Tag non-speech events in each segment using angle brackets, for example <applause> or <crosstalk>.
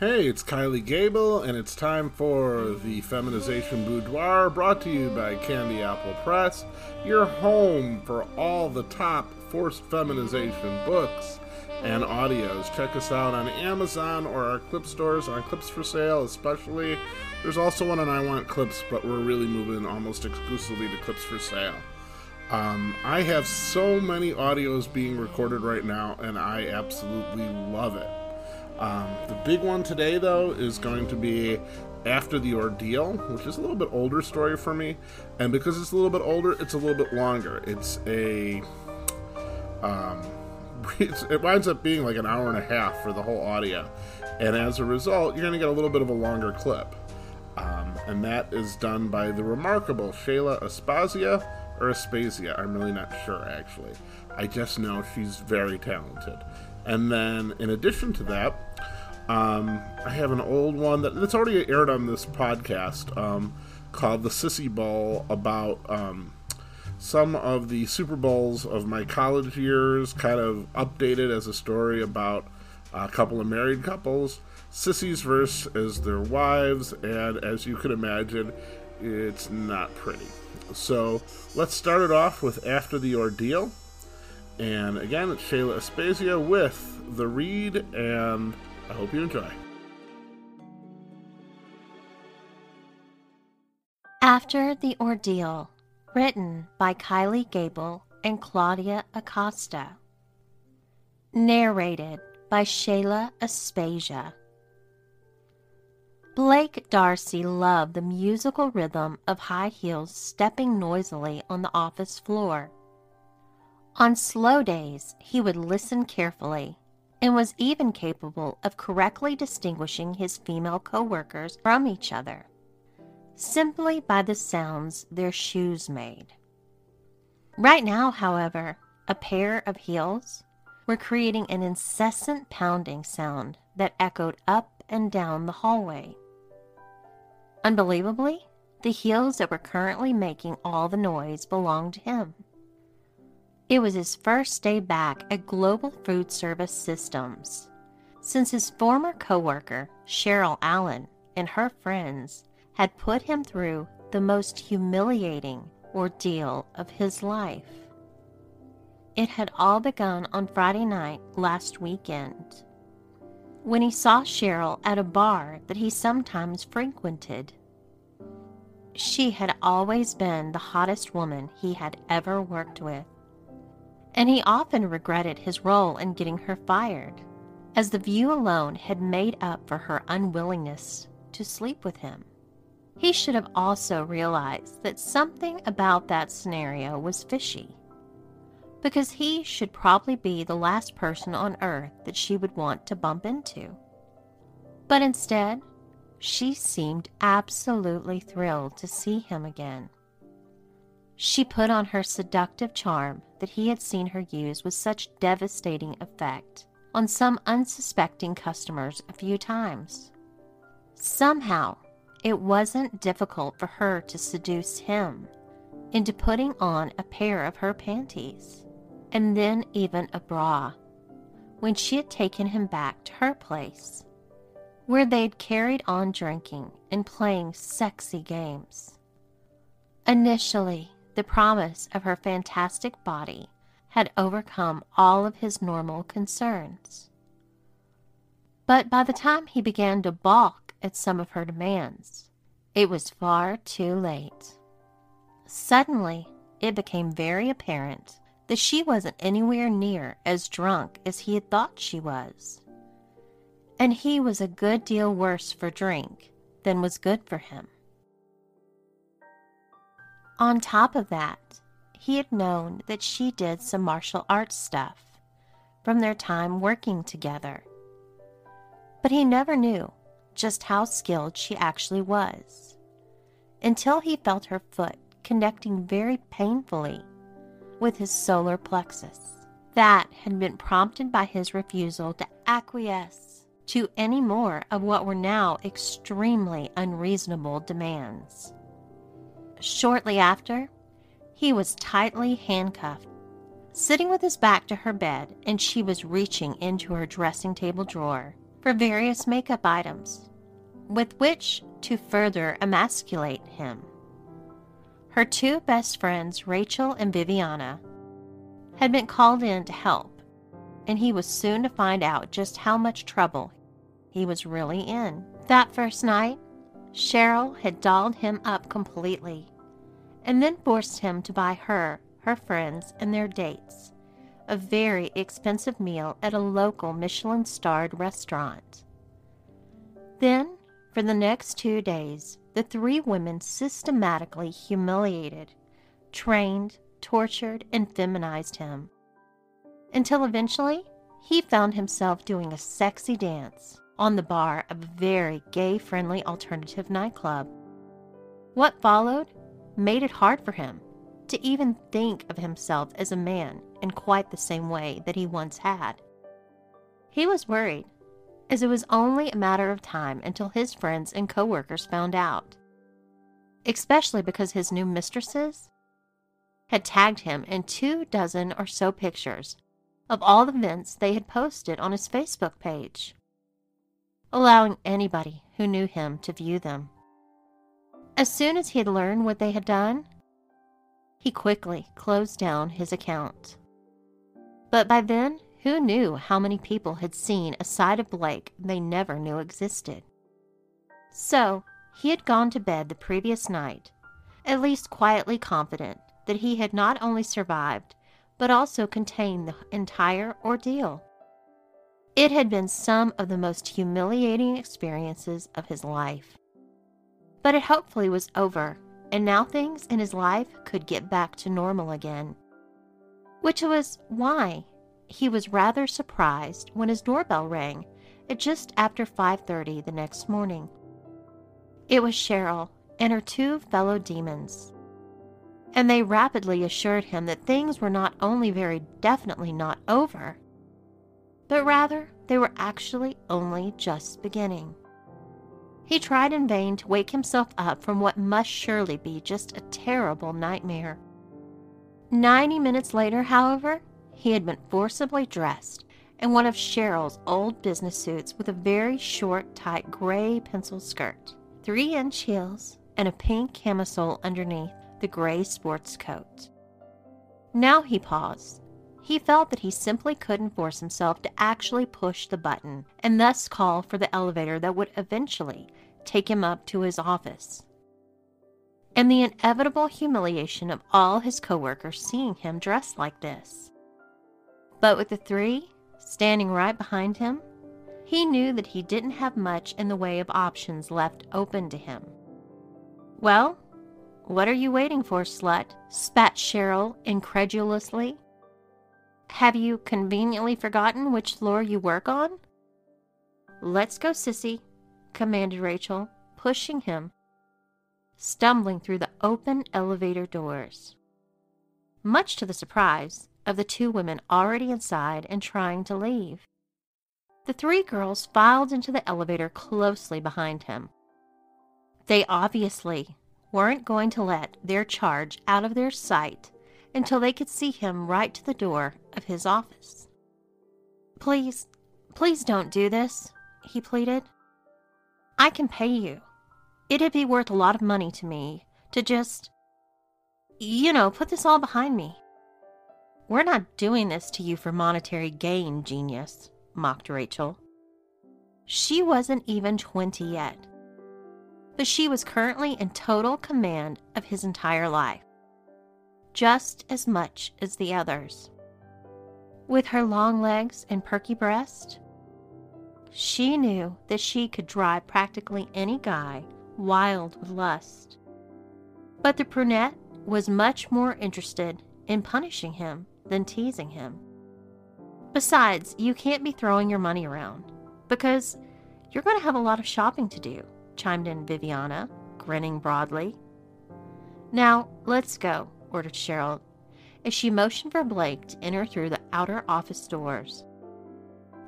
Hey, it's Kylie Gable, and it's time for the Feminization Boudoir, brought to you by Candy Apple Press, your home for all the top forced feminization books and audios. Check us out on Amazon or our clip stores on Clips for Sale, especially. There's also one on I Want Clips, but we're really moving almost exclusively to Clips for Sale. Um, I have so many audios being recorded right now, and I absolutely love it. Um, the big one today, though, is going to be After the Ordeal, which is a little bit older story for me. And because it's a little bit older, it's a little bit longer. It's a. Um, <laughs> it's, it winds up being like an hour and a half for the whole audio. And as a result, you're going to get a little bit of a longer clip. Um, and that is done by the remarkable Shayla Aspasia, or Aspasia. I'm really not sure, actually. I just know she's very talented. And then, in addition to that, um, I have an old one that, that's already aired on this podcast um, called The Sissy Bowl about um, some of the Super Bowls of my college years, kind of updated as a story about a couple of married couples, sissies versus their wives, and as you can imagine, it's not pretty. So let's start it off with After the Ordeal. And again, it's Shayla Aspasia with The Read, and I hope you enjoy. After the Ordeal, written by Kylie Gable and Claudia Acosta. Narrated by Shayla Aspasia. Blake Darcy loved the musical rhythm of high heels stepping noisily on the office floor. On slow days, he would listen carefully and was even capable of correctly distinguishing his female coworkers from each other, simply by the sounds their shoes made. Right now, however, a pair of heels were creating an incessant pounding sound that echoed up and down the hallway. Unbelievably, the heels that were currently making all the noise belonged to him. It was his first day back at Global Food Service Systems. Since his former coworker, Cheryl Allen, and her friends had put him through the most humiliating ordeal of his life. It had all begun on Friday night last weekend when he saw Cheryl at a bar that he sometimes frequented. She had always been the hottest woman he had ever worked with and he often regretted his role in getting her fired, as the view alone had made up for her unwillingness to sleep with him. He should have also realized that something about that scenario was fishy, because he should probably be the last person on earth that she would want to bump into. But instead, she seemed absolutely thrilled to see him again. She put on her seductive charm that he had seen her use with such devastating effect on some unsuspecting customers a few times. Somehow, it wasn't difficult for her to seduce him into putting on a pair of her panties, and then even a bra, when she had taken him back to her place, where they'd carried on drinking and playing sexy games. Initially, the promise of her fantastic body had overcome all of his normal concerns. But by the time he began to balk at some of her demands, it was far too late. Suddenly, it became very apparent that she wasn't anywhere near as drunk as he had thought she was. And he was a good deal worse for drink than was good for him. On top of that, he had known that she did some martial arts stuff from their time working together. But he never knew just how skilled she actually was until he felt her foot connecting very painfully with his solar plexus. That had been prompted by his refusal to acquiesce to any more of what were now extremely unreasonable demands. Shortly after, he was tightly handcuffed, sitting with his back to her bed, and she was reaching into her dressing table drawer for various makeup items, with which to further emasculate him. Her two best friends, Rachel and Viviana, had been called in to help, and he was soon to find out just how much trouble he was really in. That first night, Cheryl had dolled him up completely and then forced him to buy her, her friends, and their dates a very expensive meal at a local Michelin starred restaurant. Then, for the next two days, the three women systematically humiliated, trained, tortured, and feminized him. Until eventually, he found himself doing a sexy dance on the bar of a very gay friendly alternative nightclub. What followed made it hard for him to even think of himself as a man in quite the same way that he once had. He was worried, as it was only a matter of time until his friends and coworkers found out, especially because his new mistresses had tagged him in two dozen or so pictures of all the events they had posted on his Facebook page, allowing anybody who knew him to view them. As soon as he had learned what they had done, he quickly closed down his account. But by then, who knew how many people had seen a side of Blake they never knew existed? So, he had gone to bed the previous night, at least quietly confident that he had not only survived, but also contained the entire ordeal. It had been some of the most humiliating experiences of his life. But it hopefully was over and now things in his life could get back to normal again. Which was why he was rather surprised when his doorbell rang at just after 5:30 the next morning. It was Cheryl and her two fellow demons. And they rapidly assured him that things were not only very definitely not over, but rather they were actually only just beginning. He tried in vain to wake himself up from what must surely be just a terrible nightmare. Ninety minutes later, however, he had been forcibly dressed in one of Cheryl's old business suits with a very short, tight gray pencil skirt, three inch heels, and a pink camisole underneath the gray sports coat. Now he paused. He felt that he simply couldn't force himself to actually push the button and thus call for the elevator that would eventually take him up to his office. And the inevitable humiliation of all his coworkers seeing him dressed like this. But with the three standing right behind him, he knew that he didn't have much in the way of options left open to him. Well, what are you waiting for, slut? spat Cheryl incredulously. Have you conveniently forgotten which floor you work on? Let's go, sissy, commanded Rachel, pushing him, stumbling through the open elevator doors. Much to the surprise of the two women already inside and trying to leave. The three girls filed into the elevator closely behind him. They obviously weren't going to let their charge out of their sight until they could see him right to the door of his office. Please, please don't do this, he pleaded. I can pay you. It'd be worth a lot of money to me to just, you know, put this all behind me. We're not doing this to you for monetary gain, genius, mocked Rachel. She wasn't even 20 yet, but she was currently in total command of his entire life, just as much as the others. With her long legs and perky breast, she knew that she could drive practically any guy wild with lust. But the brunette was much more interested in punishing him than teasing him. Besides, you can't be throwing your money around because you're going to have a lot of shopping to do, chimed in Viviana, grinning broadly. Now, let's go, ordered Cheryl as she motioned for Blake to enter through the outer office doors.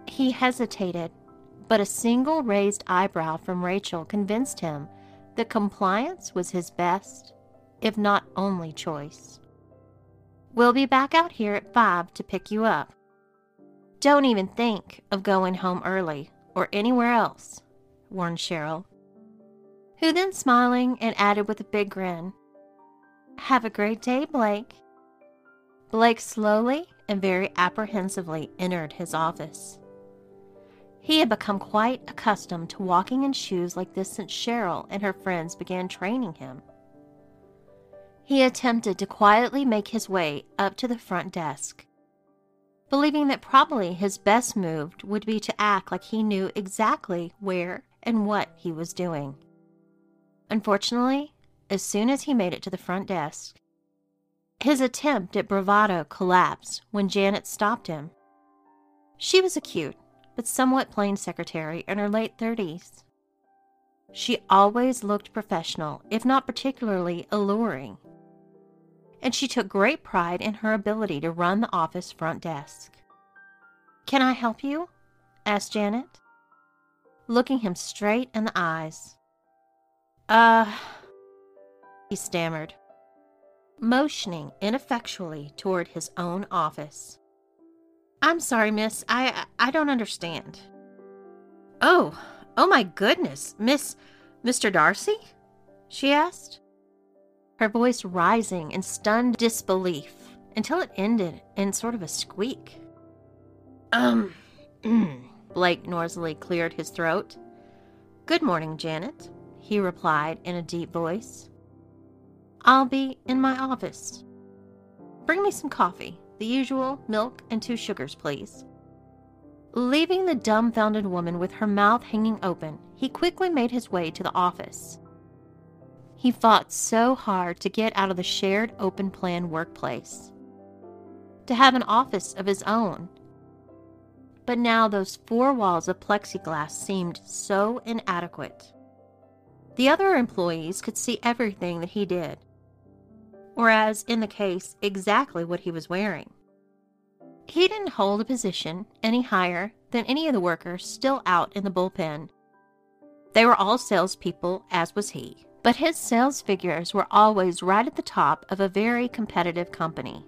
He hesitated but a single raised eyebrow from Rachel convinced him that compliance was his best, if not only choice. We'll be back out here at five to pick you up. Don't even think of going home early, or anywhere else, warned Cheryl, who then smiling and added with a big grin, Have a great day, Blake. Blake slowly and very apprehensively entered his office. He had become quite accustomed to walking in shoes like this since Cheryl and her friends began training him. He attempted to quietly make his way up to the front desk, believing that probably his best move would be to act like he knew exactly where and what he was doing. Unfortunately, as soon as he made it to the front desk, his attempt at bravado collapsed when Janet stopped him. She was a cute but somewhat plain secretary in her late thirties. She always looked professional, if not particularly alluring and she took great pride in her ability to run the office front desk. Can I help you? asked Janet, looking him straight in the eyes. Uh, he stammered, motioning ineffectually toward his own office. I'm sorry, miss. I I don't understand. Oh, oh my goodness, Miss Mr. Darcy? she asked her voice rising in stunned disbelief until it ended in sort of a squeak. Um, <clears throat> Blake noisily cleared his throat. Good morning, Janet, he replied in a deep voice. I'll be in my office. Bring me some coffee, the usual milk and two sugars, please. Leaving the dumbfounded woman with her mouth hanging open, he quickly made his way to the office. He fought so hard to get out of the shared open plan workplace, to have an office of his own. But now those four walls of plexiglass seemed so inadequate. The other employees could see everything that he did, or as in the case, exactly what he was wearing. He didn't hold a position any higher than any of the workers still out in the bullpen. They were all salespeople, as was he but his sales figures were always right at the top of a very competitive company.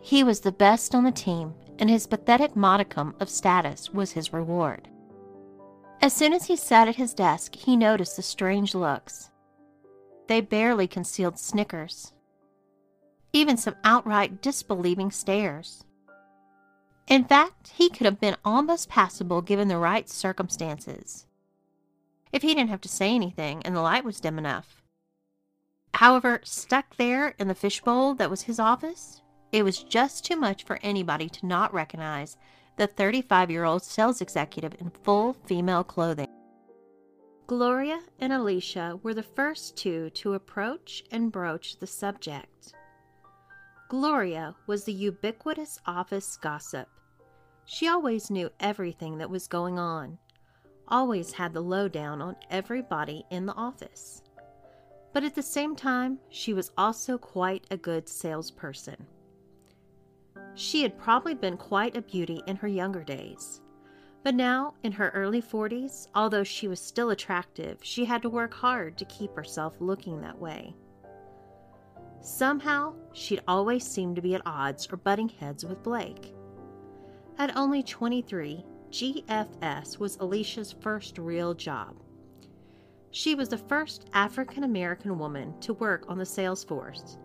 He was the best on the team, and his pathetic modicum of status was his reward. As soon as he sat at his desk, he noticed the strange looks. They barely concealed snickers, even some outright disbelieving stares. In fact, he could have been almost passable given the right circumstances if he didn't have to say anything and the light was dim enough. However, stuck there in the fishbowl that was his office, it was just too much for anybody to not recognize the 35 year old sales executive in full female clothing. Gloria and Alicia were the first two to approach and broach the subject. Gloria was the ubiquitous office gossip. She always knew everything that was going on always had the lowdown on everybody in the office. But at the same time, she was also quite a good salesperson. She had probably been quite a beauty in her younger days. But now, in her early 40s, although she was still attractive, she had to work hard to keep herself looking that way. Somehow, she'd always seemed to be at odds or butting heads with Blake. At only 23, GFS was Alicia's first real job. She was the first African American woman to work on the sales force.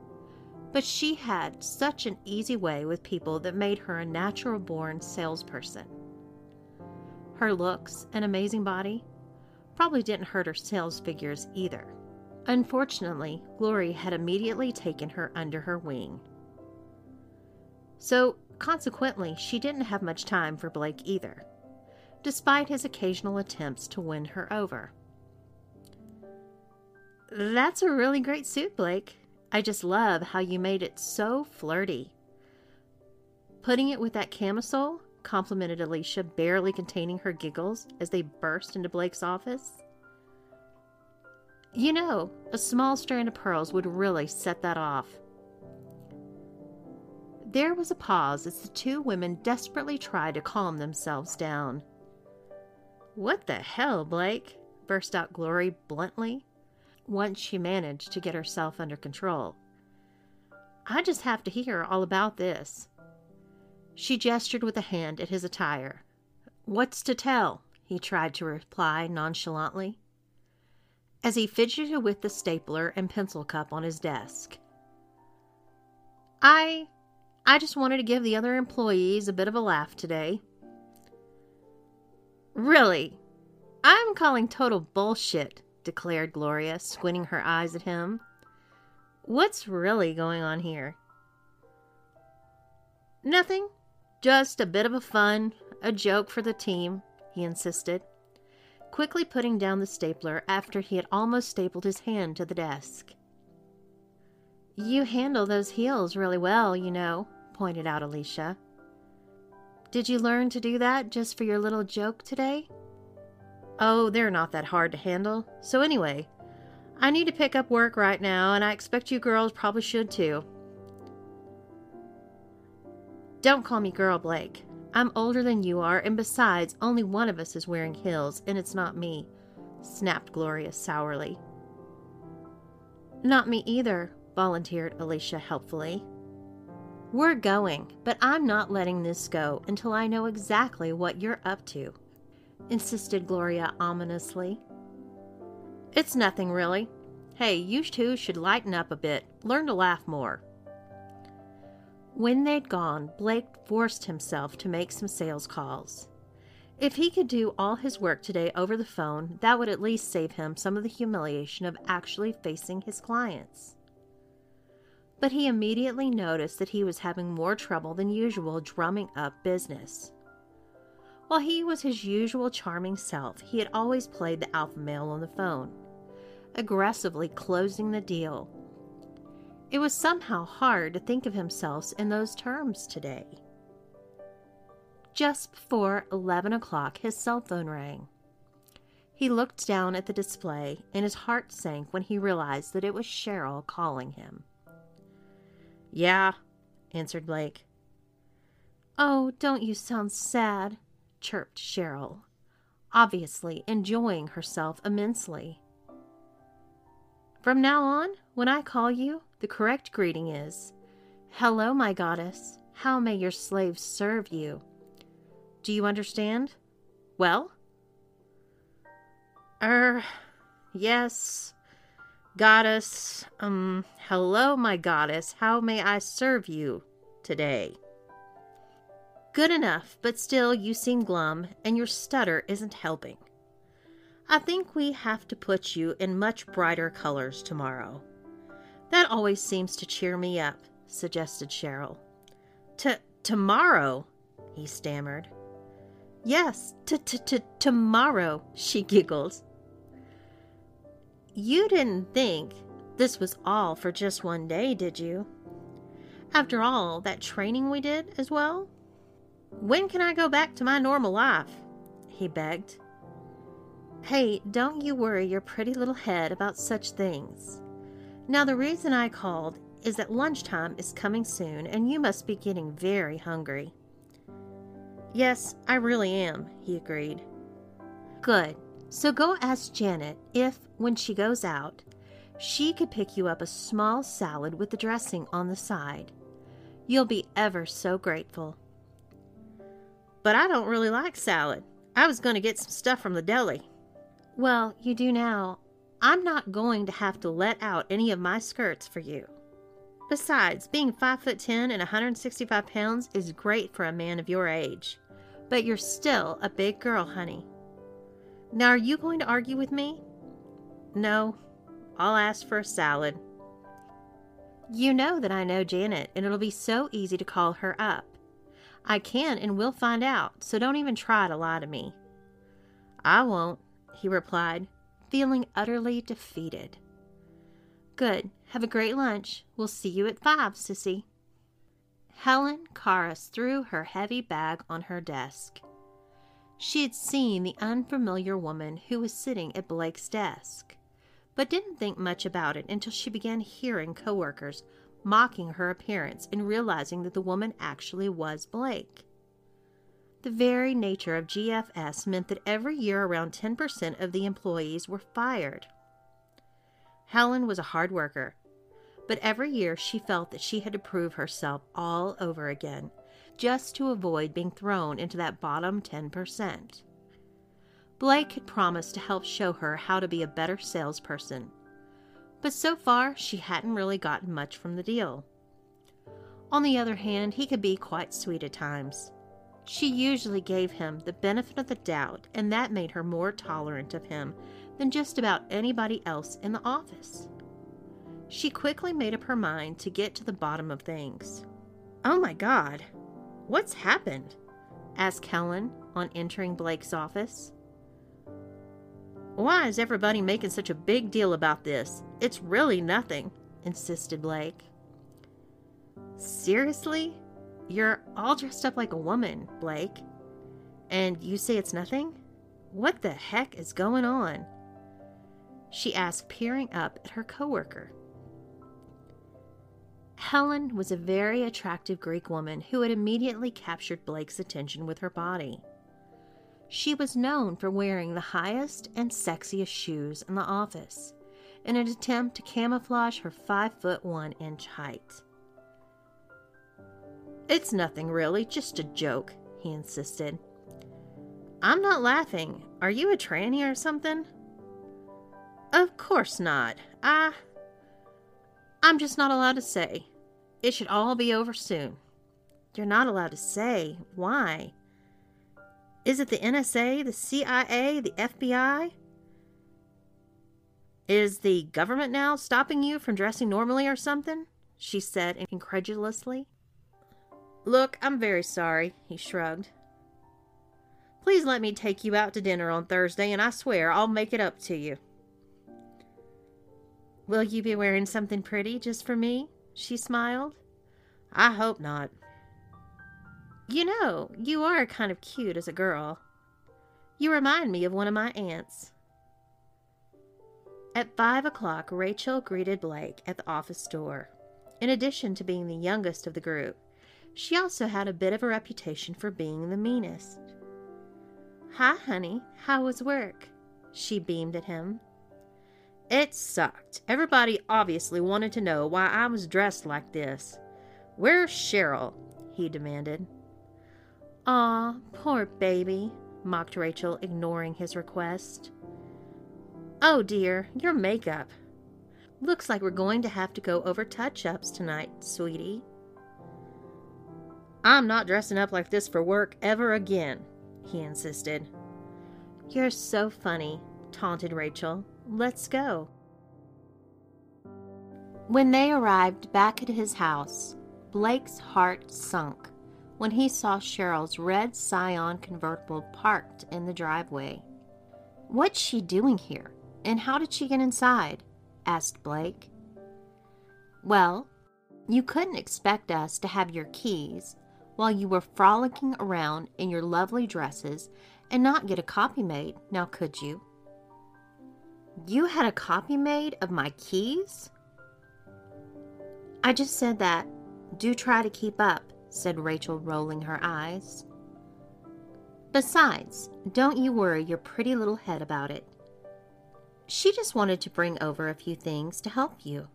But she had such an easy way with people that made her a natural born salesperson. Her looks and amazing body probably didn't hurt her sales figures either. Unfortunately, Glory had immediately taken her under her wing. So, consequently, she didn't have much time for Blake either despite his occasional attempts to win her over. That's a really great suit, Blake. I just love how you made it so flirty. Putting it with that camisole, complimented Alicia, barely containing her giggles as they burst into Blake's office. You know, a small strand of pearls would really set that off. There was a pause as the two women desperately tried to calm themselves down. What the hell, Blake? burst out Glory bluntly, once she managed to get herself under control. I just have to hear all about this. She gestured with a hand at his attire. What's to tell? he tried to reply nonchalantly, as he fidgeted with the stapler and pencil cup on his desk. I I just wanted to give the other employees a bit of a laugh today. Really? I'm calling total bullshit, declared Gloria, squinting her eyes at him. What's really going on here? Nothing. Just a bit of a fun, a joke for the team, he insisted, quickly putting down the stapler after he had almost stapled his hand to the desk. You handle those heels really well, you know, pointed out Alicia. Did you learn to do that just for your little joke today? Oh, they're not that hard to handle. So, anyway, I need to pick up work right now, and I expect you girls probably should too. Don't call me girl, Blake. I'm older than you are, and besides, only one of us is wearing heels, and it's not me, snapped Gloria sourly. Not me either, volunteered Alicia helpfully. We're going, but I'm not letting this go until I know exactly what you're up to, insisted Gloria ominously. It's nothing really. Hey, you two should lighten up a bit, learn to laugh more. When they'd gone, Blake forced himself to make some sales calls. If he could do all his work today over the phone, that would at least save him some of the humiliation of actually facing his clients. But he immediately noticed that he was having more trouble than usual drumming up business. While he was his usual charming self, he had always played the alpha male on the phone, aggressively closing the deal it was somehow hard to think of himself in those terms today. Just before 11 o'clock, his cell phone rang. He looked down at the display, and his heart sank when he realized that it was Cheryl calling him. Yeah, answered Blake. Oh, don't you sound sad, chirped Cheryl, obviously enjoying herself immensely. From now on, when I call you, the correct greeting is Hello, my goddess. How may your slaves serve you? Do you understand? Well? Er, yes, goddess. Um, hello, my goddess. How may I serve you today? Good enough, but still you seem glum, and your stutter isn't helping. I think we have to put you in much brighter colors tomorrow. That always seems to cheer me up, suggested Cheryl. To tomorrow, he stammered. Yes, to to to tomorrow, she giggled. You didn't think this was all for just one day, did you? After all that training we did as well? When can I go back to my normal life? he begged. Hey, don't you worry your pretty little head about such things. Now, the reason I called is that lunchtime is coming soon and you must be getting very hungry. Yes, I really am, he agreed. Good. So go ask Janet if, when she goes out, she could pick you up a small salad with the dressing on the side. You'll be ever so grateful. But I don't really like salad. I was going to get some stuff from the deli. Well, you do now, I'm not going to have to let out any of my skirts for you. Besides, being 5 foot 10 and 165 pounds is great for a man of your age. But you're still a big girl, honey. Now, are you going to argue with me? No, I'll ask for a salad. You know that I know Janet, and it'll be so easy to call her up. I can and will find out, so don't even try to lie to me. I won't, he replied, feeling utterly defeated. Good. Have a great lunch. We'll see you at five, Sissy. Helen Carus threw her heavy bag on her desk. She had seen the unfamiliar woman who was sitting at Blake's desk, but didn't think much about it until she began hearing coworkers mocking her appearance and realizing that the woman actually was Blake. The very nature of GFS meant that every year around 10% of the employees were fired. Helen was a hard worker, but every year she felt that she had to prove herself all over again just to avoid being thrown into that bottom 10%. Blake had promised to help show her how to be a better salesperson, but so far she hadn't really gotten much from the deal. On the other hand, he could be quite sweet at times. She usually gave him the benefit of the doubt, and that made her more tolerant of him than just about anybody else in the office. She quickly made up her mind to get to the bottom of things. Oh my God, what's happened? asked Helen on entering Blake's office. Why is everybody making such a big deal about this? It's really nothing, insisted Blake. Seriously? You're all dressed up like a woman, Blake. And you say it's nothing? What the heck is going on? She asked, peering up at her coworker. Helen was a very attractive Greek woman who had immediately captured Blake's attention with her body. She was known for wearing the highest and sexiest shoes in the office in an attempt to camouflage her five foot one inch height. It's nothing really, just a joke, he insisted. I'm not laughing. Are you a tranny or something? Of course not. I. I'm just not allowed to say. It should all be over soon. You're not allowed to say. Why? Is it the NSA, the CIA, the FBI? Is the government now stopping you from dressing normally or something? She said incredulously. Look, I'm very sorry, he shrugged. Please let me take you out to dinner on Thursday, and I swear I'll make it up to you. Will you be wearing something pretty just for me? She smiled. I hope not. You know, you are kind of cute as a girl. You remind me of one of my aunts. At five o'clock, Rachel greeted Blake at the office door. In addition to being the youngest of the group, she also had a bit of a reputation for being the meanest. Hi, honey. How was work? She beamed at him. It sucked. Everybody obviously wanted to know why I was dressed like this. Where's Cheryl? he demanded. Aw, poor baby, mocked Rachel, ignoring his request. Oh dear, your makeup. Looks like we're going to have to go over touch ups tonight, sweetie. I'm not dressing up like this for work ever again, he insisted. You're so funny, taunted Rachel. Let's go. When they arrived back at his house, Blake's heart sunk when he saw Cheryl's red Scion convertible parked in the driveway. What's she doing here, and how did she get inside? asked Blake. Well, you couldn't expect us to have your keys while you were frolicking around in your lovely dresses and not get a copy made, now could you? You had a copy made of my keys? I just said that. Do try to keep up, said Rachel, rolling her eyes. Besides, don't you worry your pretty little head about it. She just wanted to bring over a few things to help you.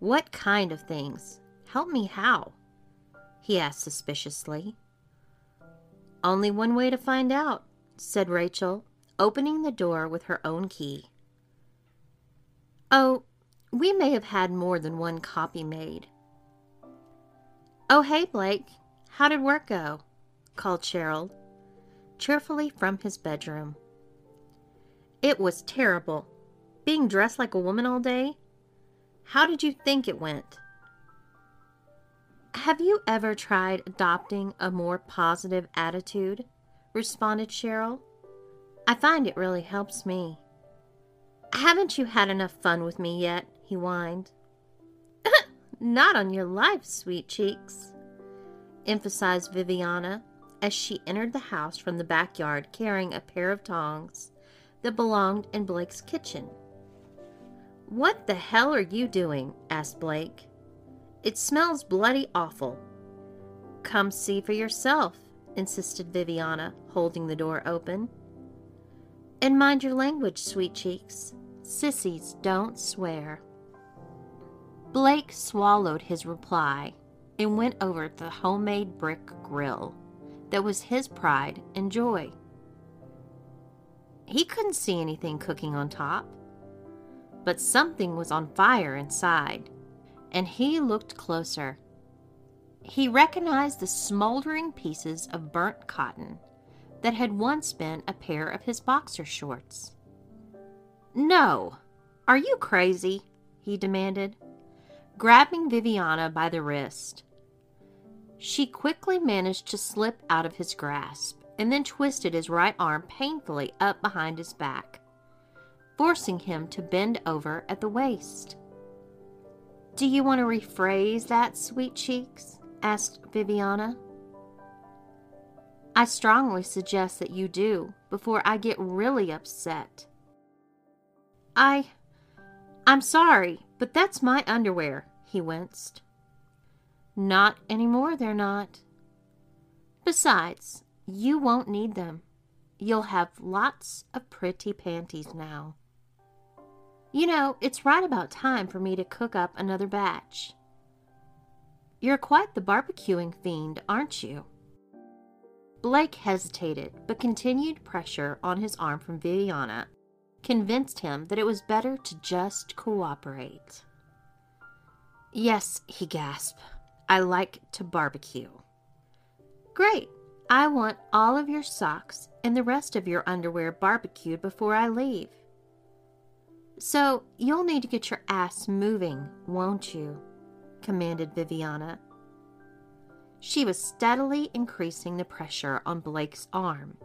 What kind of things? Help me how? He asked suspiciously. Only one way to find out, said Rachel, opening the door with her own key. Oh, we may have had more than one copy made. Oh, hey, Blake. How did work go? called Cheryl, cheerfully from his bedroom. It was terrible. Being dressed like a woman all day? How did you think it went? Have you ever tried adopting a more positive attitude? responded Cheryl. I find it really helps me. Haven't you had enough fun with me yet? he whined. <laughs> Not on your life, sweet cheeks, emphasized Viviana as she entered the house from the backyard carrying a pair of tongs that belonged in Blake's kitchen. What the hell are you doing? asked Blake. It smells bloody awful. Come see for yourself, insisted Viviana, holding the door open. And mind your language, sweet cheeks. Sissies don't swear. Blake swallowed his reply, and went over to the homemade brick grill that was his pride and joy. He couldn't see anything cooking on top, but something was on fire inside, and he looked closer. He recognized the smoldering pieces of burnt cotton that had once been a pair of his boxer shorts. No! Are you crazy? he demanded, grabbing Viviana by the wrist. She quickly managed to slip out of his grasp and then twisted his right arm painfully up behind his back, forcing him to bend over at the waist. Do you want to rephrase that, sweet cheeks? asked Viviana. I strongly suggest that you do before I get really upset. I. I'm sorry, but that's my underwear, he winced. Not any more, they're not. Besides, you won't need them. You'll have lots of pretty panties now. You know, it's right about time for me to cook up another batch. You're quite the barbecuing fiend, aren't you? Blake hesitated, but continued pressure on his arm from Viviana convinced him that it was better to just cooperate. Yes, he gasped. I like to barbecue. Great. I want all of your socks and the rest of your underwear barbecued before I leave. So you'll need to get your ass moving, won't you? commanded Viviana. She was steadily increasing the pressure on Blake's arm.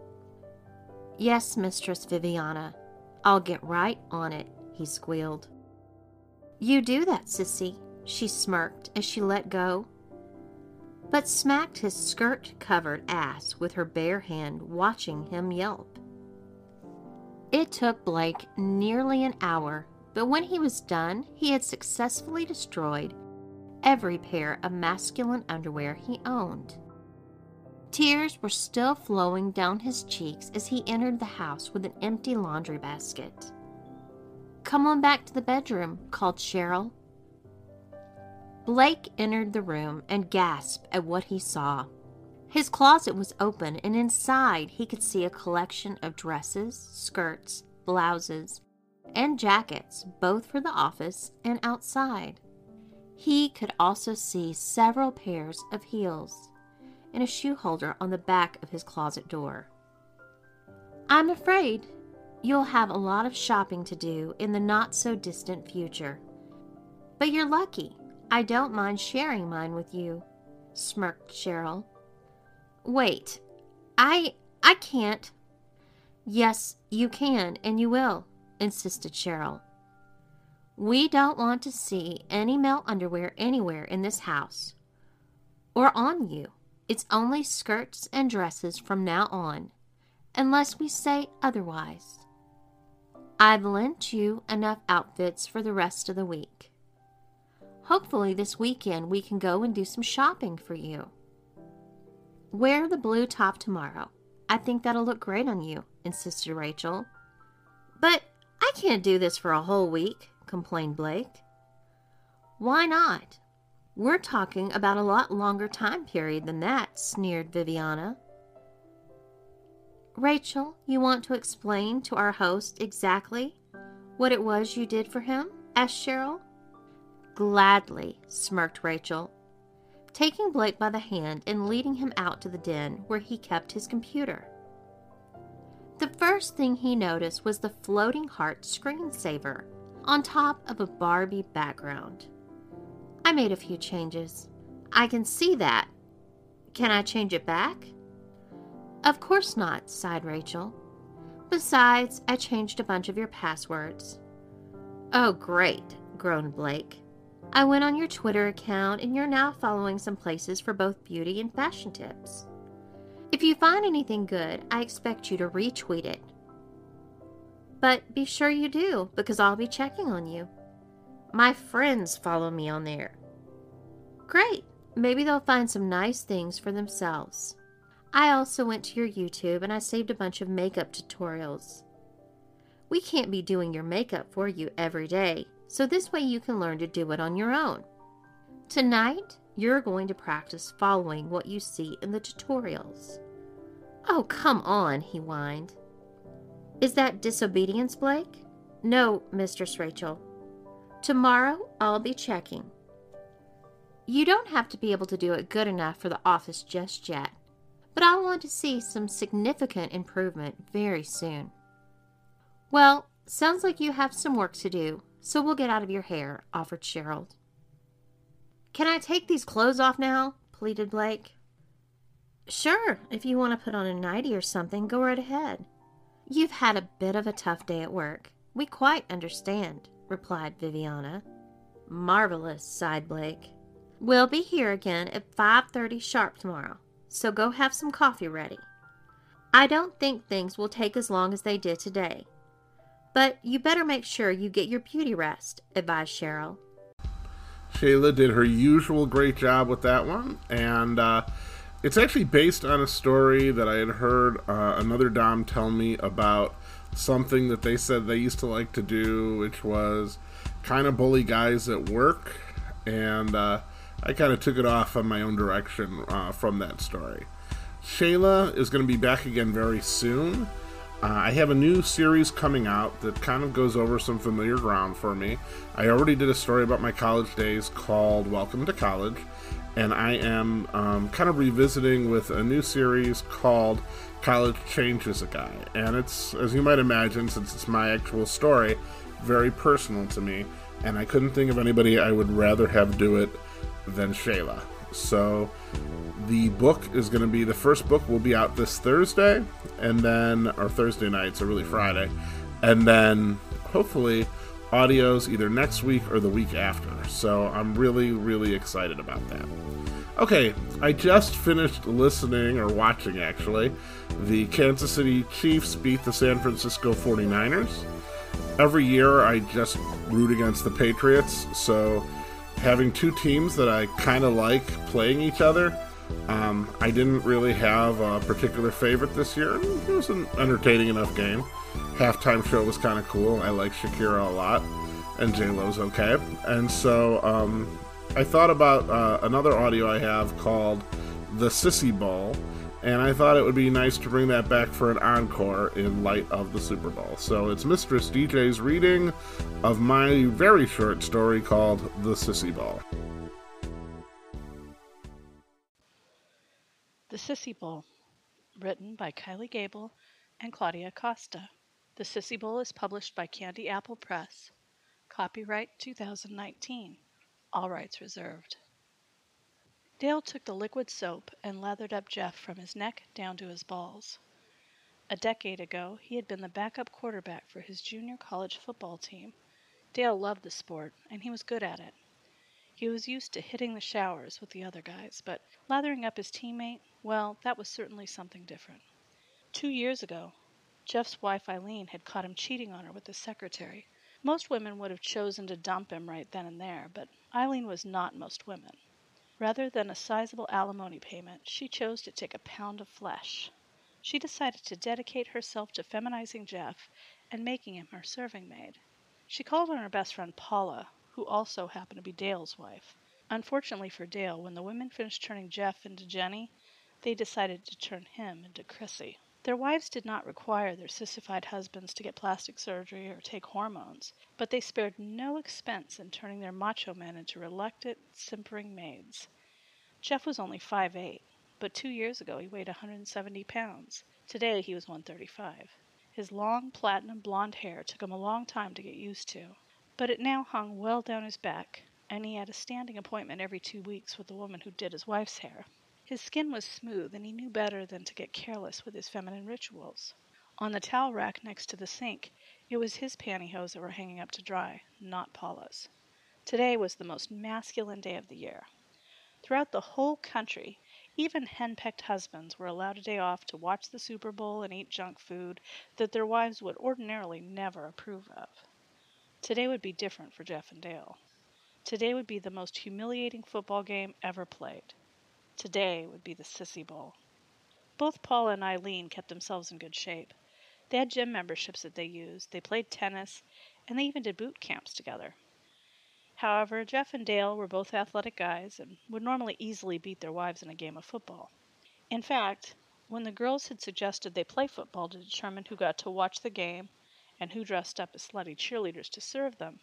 Yes, Mistress Viviana, I'll get right on it, he squealed. You do that, sissy, she smirked as she let go, but smacked his skirt covered ass with her bare hand, watching him yelp. It took Blake nearly an hour, but when he was done, he had successfully destroyed every pair of masculine underwear he owned. Tears were still flowing down his cheeks as he entered the house with an empty laundry basket. Come on back to the bedroom, called Cheryl. Blake entered the room and gasped at what he saw. His closet was open, and inside he could see a collection of dresses, skirts, blouses, and jackets, both for the office and outside. He could also see several pairs of heels and a shoe holder on the back of his closet door. I'm afraid you'll have a lot of shopping to do in the not so distant future. But you're lucky. I don't mind sharing mine with you, smirked Cheryl. Wait, I I can't. Yes, you can, and you will, insisted Cheryl. We don't want to see any male underwear anywhere in this house or on you. It's only skirts and dresses from now on, unless we say otherwise. I've lent you enough outfits for the rest of the week. Hopefully, this weekend we can go and do some shopping for you. Wear the blue top tomorrow. I think that'll look great on you, insisted Rachel. But I can't do this for a whole week, complained Blake. Why not? We're talking about a lot longer time period than that, sneered Viviana. Rachel, you want to explain to our host exactly what it was you did for him? asked Cheryl. Gladly, smirked Rachel, taking Blake by the hand and leading him out to the den where he kept his computer. The first thing he noticed was the floating heart screensaver on top of a Barbie background. I made a few changes. I can see that. Can I change it back? Of course not, sighed Rachel. Besides, I changed a bunch of your passwords. Oh, great, groaned Blake. I went on your Twitter account and you're now following some places for both beauty and fashion tips. If you find anything good, I expect you to retweet it. But be sure you do, because I'll be checking on you. My friends follow me on there. Great! Maybe they'll find some nice things for themselves. I also went to your YouTube and I saved a bunch of makeup tutorials. We can't be doing your makeup for you every day, so this way you can learn to do it on your own. Tonight, you're going to practice following what you see in the tutorials. Oh, come on, he whined. Is that disobedience, Blake? No, Mistress Rachel. Tomorrow I'll be checking. You don't have to be able to do it good enough for the office just yet, but I want to see some significant improvement very soon. Well, sounds like you have some work to do, so we'll get out of your hair, offered Cheryl. Can I take these clothes off now? pleaded Blake. Sure, if you want to put on a nightie or something, go right ahead. You've had a bit of a tough day at work. We quite understand, replied Viviana. Marvelous, sighed Blake. We'll be here again at 5:30 sharp tomorrow. So go have some coffee ready. I don't think things will take as long as they did today. But you better make sure you get your beauty rest, advised Cheryl. Shayla did her usual great job with that one, and uh, it's actually based on a story that I had heard uh, another Dom tell me about something that they said they used to like to do, which was kind of bully guys at work, and uh, I kind of took it off on my own direction uh, from that story. Shayla is going to be back again very soon. Uh, I have a new series coming out that kind of goes over some familiar ground for me. I already did a story about my college days called Welcome to College, and I am um, kind of revisiting with a new series called College Changes a Guy. And it's, as you might imagine, since it's my actual story, very personal to me, and I couldn't think of anybody I would rather have do it than Shayla. So the book is going to be the first book will be out this Thursday, and then or Thursday night, so really Friday, and then hopefully audios either next week or the week after. So I'm really really excited about that. Okay, I just finished listening or watching actually the Kansas City Chiefs beat the San Francisco 49ers. Every year I just root against the Patriots, so having two teams that I kind of like playing each other. Um, I didn't really have a particular favorite this year. It was an entertaining enough game. Halftime show was kind of cool. I like Shakira a lot, and J Lo's okay. And so um, I thought about uh, another audio I have called the Sissy Bowl and I thought it would be nice to bring that back for an encore in light of the Super Bowl. So it's Mistress DJ's reading of my very short story called The Sissy Bowl. The Sissy Bowl, written by Kylie Gable and Claudia Costa. The Sissy Bowl is published by Candy Apple Press. Copyright 2019. All rights reserved. Dale took the liquid soap and lathered up Jeff from his neck down to his balls. A decade ago, he had been the backup quarterback for his junior college football team. Dale loved the sport, and he was good at it. He was used to hitting the showers with the other guys, but lathering up his teammate, well, that was certainly something different. Two years ago, Jeff's wife Eileen had caught him cheating on her with his secretary. Most women would have chosen to dump him right then and there, but Eileen was not most women. Rather than a sizable alimony payment, she chose to take a pound of flesh. She decided to dedicate herself to feminizing Jeff and making him her serving maid. She called on her best friend Paula, who also happened to be Dale's wife. Unfortunately for Dale, when the women finished turning Jeff into Jenny, they decided to turn him into Chrissy. Their wives did not require their sissified husbands to get plastic surgery or take hormones, but they spared no expense in turning their macho men into reluctant, simpering maids. Jeff was only five eight, but two years ago he weighed 170 pounds. Today he was 135. His long, platinum blonde hair took him a long time to get used to, but it now hung well down his back, and he had a standing appointment every two weeks with the woman who did his wife's hair. His skin was smooth, and he knew better than to get careless with his feminine rituals. On the towel rack next to the sink, it was his pantyhose that were hanging up to dry, not Paula's. Today was the most masculine day of the year. Throughout the whole country, even henpecked husbands were allowed a day off to watch the Super Bowl and eat junk food that their wives would ordinarily never approve of. Today would be different for Jeff and Dale. Today would be the most humiliating football game ever played. Today would be the Sissy Bowl. Both Paula and Eileen kept themselves in good shape. They had gym memberships that they used, they played tennis, and they even did boot camps together. However, Jeff and Dale were both athletic guys and would normally easily beat their wives in a game of football. In fact, when the girls had suggested they play football to determine who got to watch the game and who dressed up as slutty cheerleaders to serve them,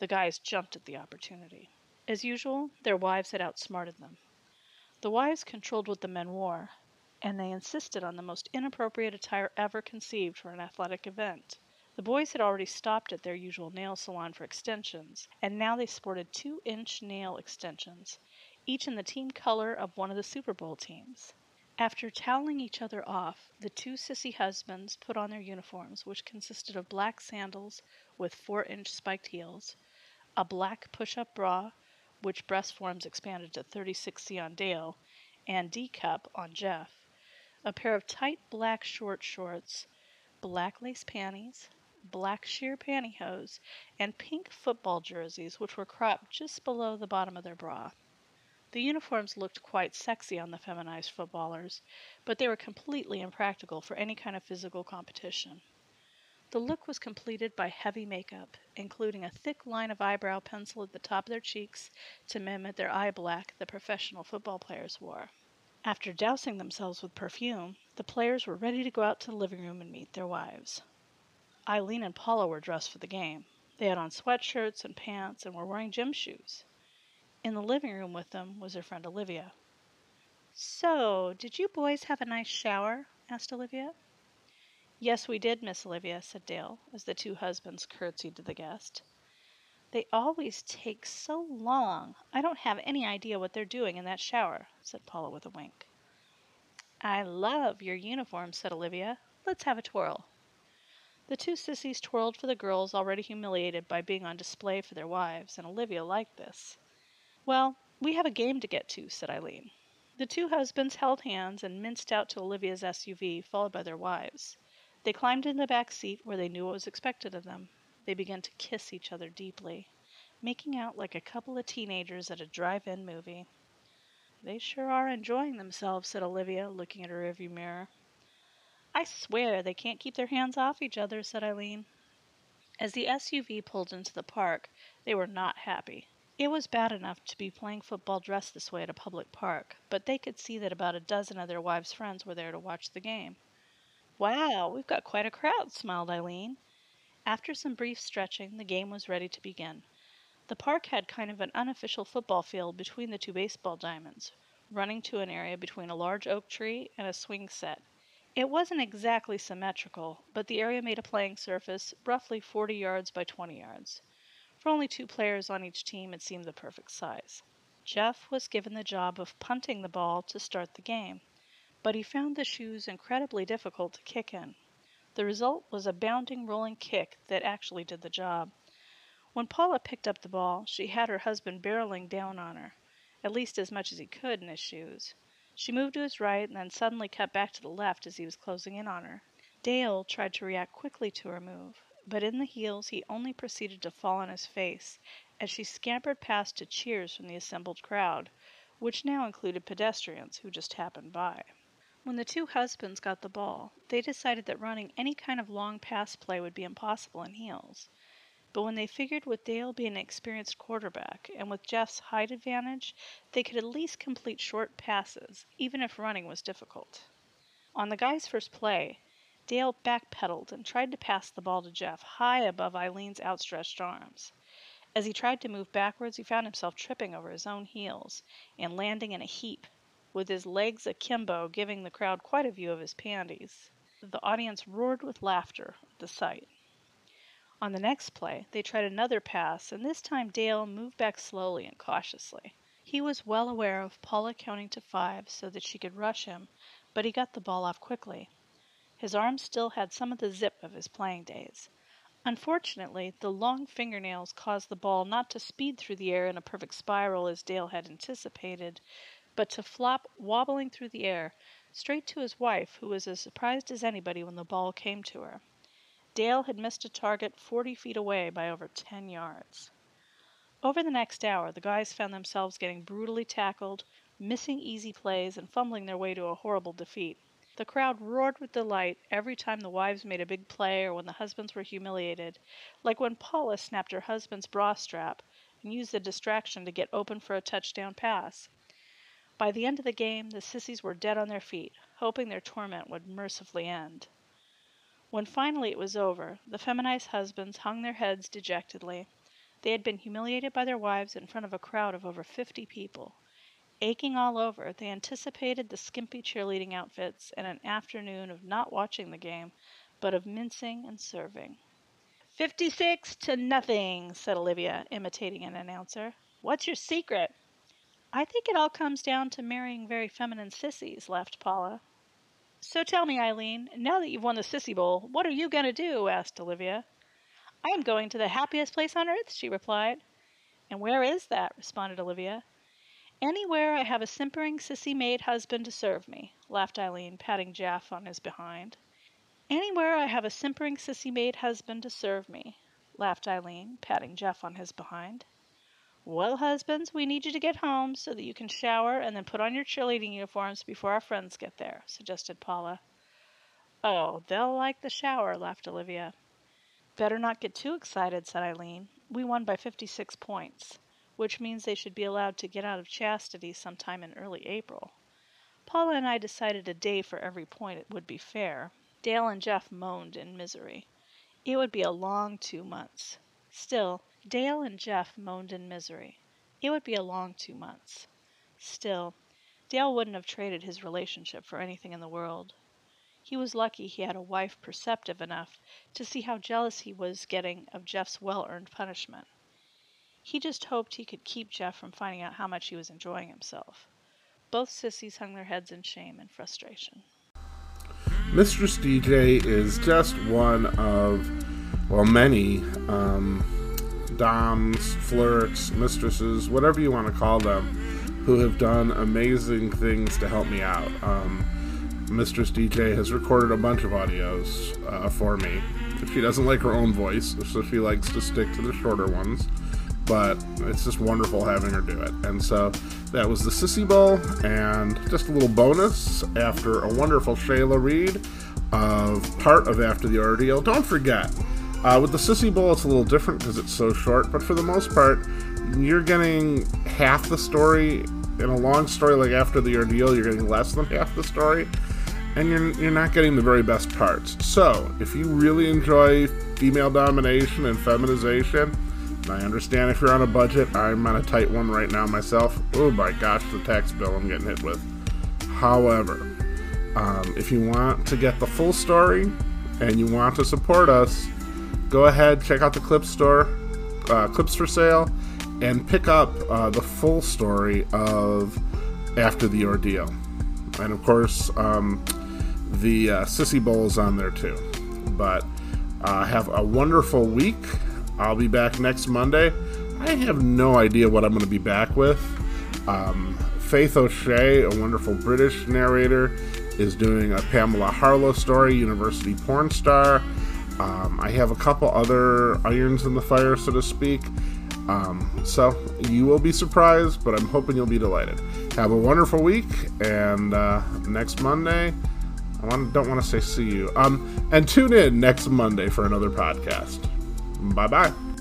the guys jumped at the opportunity. As usual, their wives had outsmarted them. The wives controlled what the men wore, and they insisted on the most inappropriate attire ever conceived for an athletic event. The boys had already stopped at their usual nail salon for extensions, and now they sported two inch nail extensions, each in the team color of one of the Super Bowl teams. After toweling each other off, the two sissy husbands put on their uniforms, which consisted of black sandals with four inch spiked heels, a black push up bra, which breast forms expanded to 36C on Dale, and D cup on Jeff, a pair of tight black short shorts, black lace panties, black sheer pantyhose, and pink football jerseys, which were cropped just below the bottom of their bra. The uniforms looked quite sexy on the feminized footballers, but they were completely impractical for any kind of physical competition. The look was completed by heavy makeup, including a thick line of eyebrow pencil at the top of their cheeks to mimic their eye black the professional football players wore. After dousing themselves with perfume, the players were ready to go out to the living room and meet their wives. Eileen and Paula were dressed for the game. They had on sweatshirts and pants and were wearing gym shoes. In the living room with them was their friend Olivia. So, did you boys have a nice shower? asked Olivia. Yes, we did, Miss Olivia, said Dale, as the two husbands curtsied to the guest. They always take so long. I don't have any idea what they're doing in that shower, said Paula with a wink. I love your uniform, said Olivia. Let's have a twirl. The two sissies twirled for the girls already humiliated by being on display for their wives, and Olivia liked this. Well, we have a game to get to, said Eileen. The two husbands held hands and minced out to Olivia's SUV, followed by their wives. They climbed in the back seat where they knew what was expected of them. They began to kiss each other deeply, making out like a couple of teenagers at a drive in movie. They sure are enjoying themselves, said Olivia, looking at her rearview mirror. I swear they can't keep their hands off each other, said Eileen. As the SUV pulled into the park, they were not happy. It was bad enough to be playing football dressed this way at a public park, but they could see that about a dozen of their wives' friends were there to watch the game. Wow, we've got quite a crowd, smiled Eileen. After some brief stretching, the game was ready to begin. The park had kind of an unofficial football field between the two baseball diamonds, running to an area between a large oak tree and a swing set. It wasn't exactly symmetrical, but the area made a playing surface roughly 40 yards by 20 yards. For only two players on each team, it seemed the perfect size. Jeff was given the job of punting the ball to start the game, but he found the shoes incredibly difficult to kick in. The result was a bounding, rolling kick that actually did the job. When Paula picked up the ball, she had her husband barreling down on her, at least as much as he could in his shoes. She moved to his right and then suddenly cut back to the left as he was closing in on her. Dale tried to react quickly to her move, but in the heels he only proceeded to fall on his face as she scampered past to cheers from the assembled crowd, which now included pedestrians who just happened by. When the two husbands got the ball, they decided that running any kind of long pass play would be impossible in heels. But when they figured with Dale being an experienced quarterback and with Jeff's height advantage, they could at least complete short passes, even if running was difficult. On the guy's first play, Dale backpedaled and tried to pass the ball to Jeff high above Eileen's outstretched arms. As he tried to move backwards, he found himself tripping over his own heels and landing in a heap, with his legs akimbo, giving the crowd quite a view of his panties. The audience roared with laughter at the sight. On the next play, they tried another pass, and this time Dale moved back slowly and cautiously. He was well aware of Paula counting to five so that she could rush him, but he got the ball off quickly. His arm still had some of the zip of his playing days. Unfortunately, the long fingernails caused the ball not to speed through the air in a perfect spiral as Dale had anticipated, but to flop wobbling through the air straight to his wife, who was as surprised as anybody when the ball came to her. Dale had missed a target 40 feet away by over 10 yards. Over the next hour, the guys found themselves getting brutally tackled, missing easy plays, and fumbling their way to a horrible defeat. The crowd roared with delight every time the wives made a big play or when the husbands were humiliated, like when Paula snapped her husband's bra strap and used the distraction to get open for a touchdown pass. By the end of the game, the sissies were dead on their feet, hoping their torment would mercifully end. When finally it was over, the feminized husbands hung their heads dejectedly. They had been humiliated by their wives in front of a crowd of over fifty people. Aching all over, they anticipated the skimpy cheerleading outfits and an afternoon of not watching the game, but of mincing and serving. Fifty six to nothing, said Olivia, imitating an announcer. What's your secret? I think it all comes down to marrying very feminine sissies, laughed Paula. So tell me, Eileen, now that you've won the Sissy Bowl, what are you going to do? asked Olivia. I am going to the happiest place on earth, she replied. And where is that? responded Olivia. Anywhere I have a simpering sissy maid husband to serve me, laughed Eileen, patting Jeff on his behind. Anywhere I have a simpering sissy maid husband to serve me, laughed Eileen, patting Jeff on his behind. Well, husbands, we need you to get home so that you can shower and then put on your cheerleading uniforms before our friends get there, suggested Paula. Oh, they'll like the shower, laughed Olivia. Better not get too excited, said Eileen. We won by 56 points, which means they should be allowed to get out of chastity sometime in early April. Paula and I decided a day for every point it would be fair. Dale and Jeff moaned in misery. It would be a long two months. Still, Dale and Jeff moaned in misery. It would be a long two months. Still, Dale wouldn't have traded his relationship for anything in the world. He was lucky he had a wife perceptive enough to see how jealous he was getting of Jeff's well earned punishment. He just hoped he could keep Jeff from finding out how much he was enjoying himself. Both sissies hung their heads in shame and frustration. Mistress DJ is just one of, well, many um, doms, flirts, mistresses, whatever you want to call them, who have done amazing things to help me out. Um, Mistress DJ has recorded a bunch of audios uh, for me. She doesn't like her own voice, so she likes to stick to the shorter ones. But it's just wonderful having her do it. And so that was the Sissy Bowl, and just a little bonus after a wonderful Shayla read of part of After the Ordeal. Don't forget, uh, with the Sissy Bowl, it's a little different because it's so short, but for the most part, you're getting half the story. In a long story like After the Ordeal, you're getting less than half the story, and you're, you're not getting the very best parts. So, if you really enjoy female domination and feminization, and I understand if you're on a budget, I'm on a tight one right now myself. Oh my gosh, the tax bill I'm getting hit with. However, um, if you want to get the full story and you want to support us, go ahead, check out the clip store, uh, clips for sale, and pick up uh, the full story of After the Ordeal. And of course, um, the uh, Sissy Bowl is on there too. But uh, have a wonderful week. I'll be back next Monday. I have no idea what I'm going to be back with. Um, Faith O'Shea, a wonderful British narrator, is doing a Pamela Harlow story, University Porn Star. Um, I have a couple other irons in the fire, so to speak. Um, so you will be surprised, but I'm hoping you'll be delighted. Have a wonderful week, and uh, next Monday, I want, don't want to say see you. Um, and tune in next Monday for another podcast. Bye bye.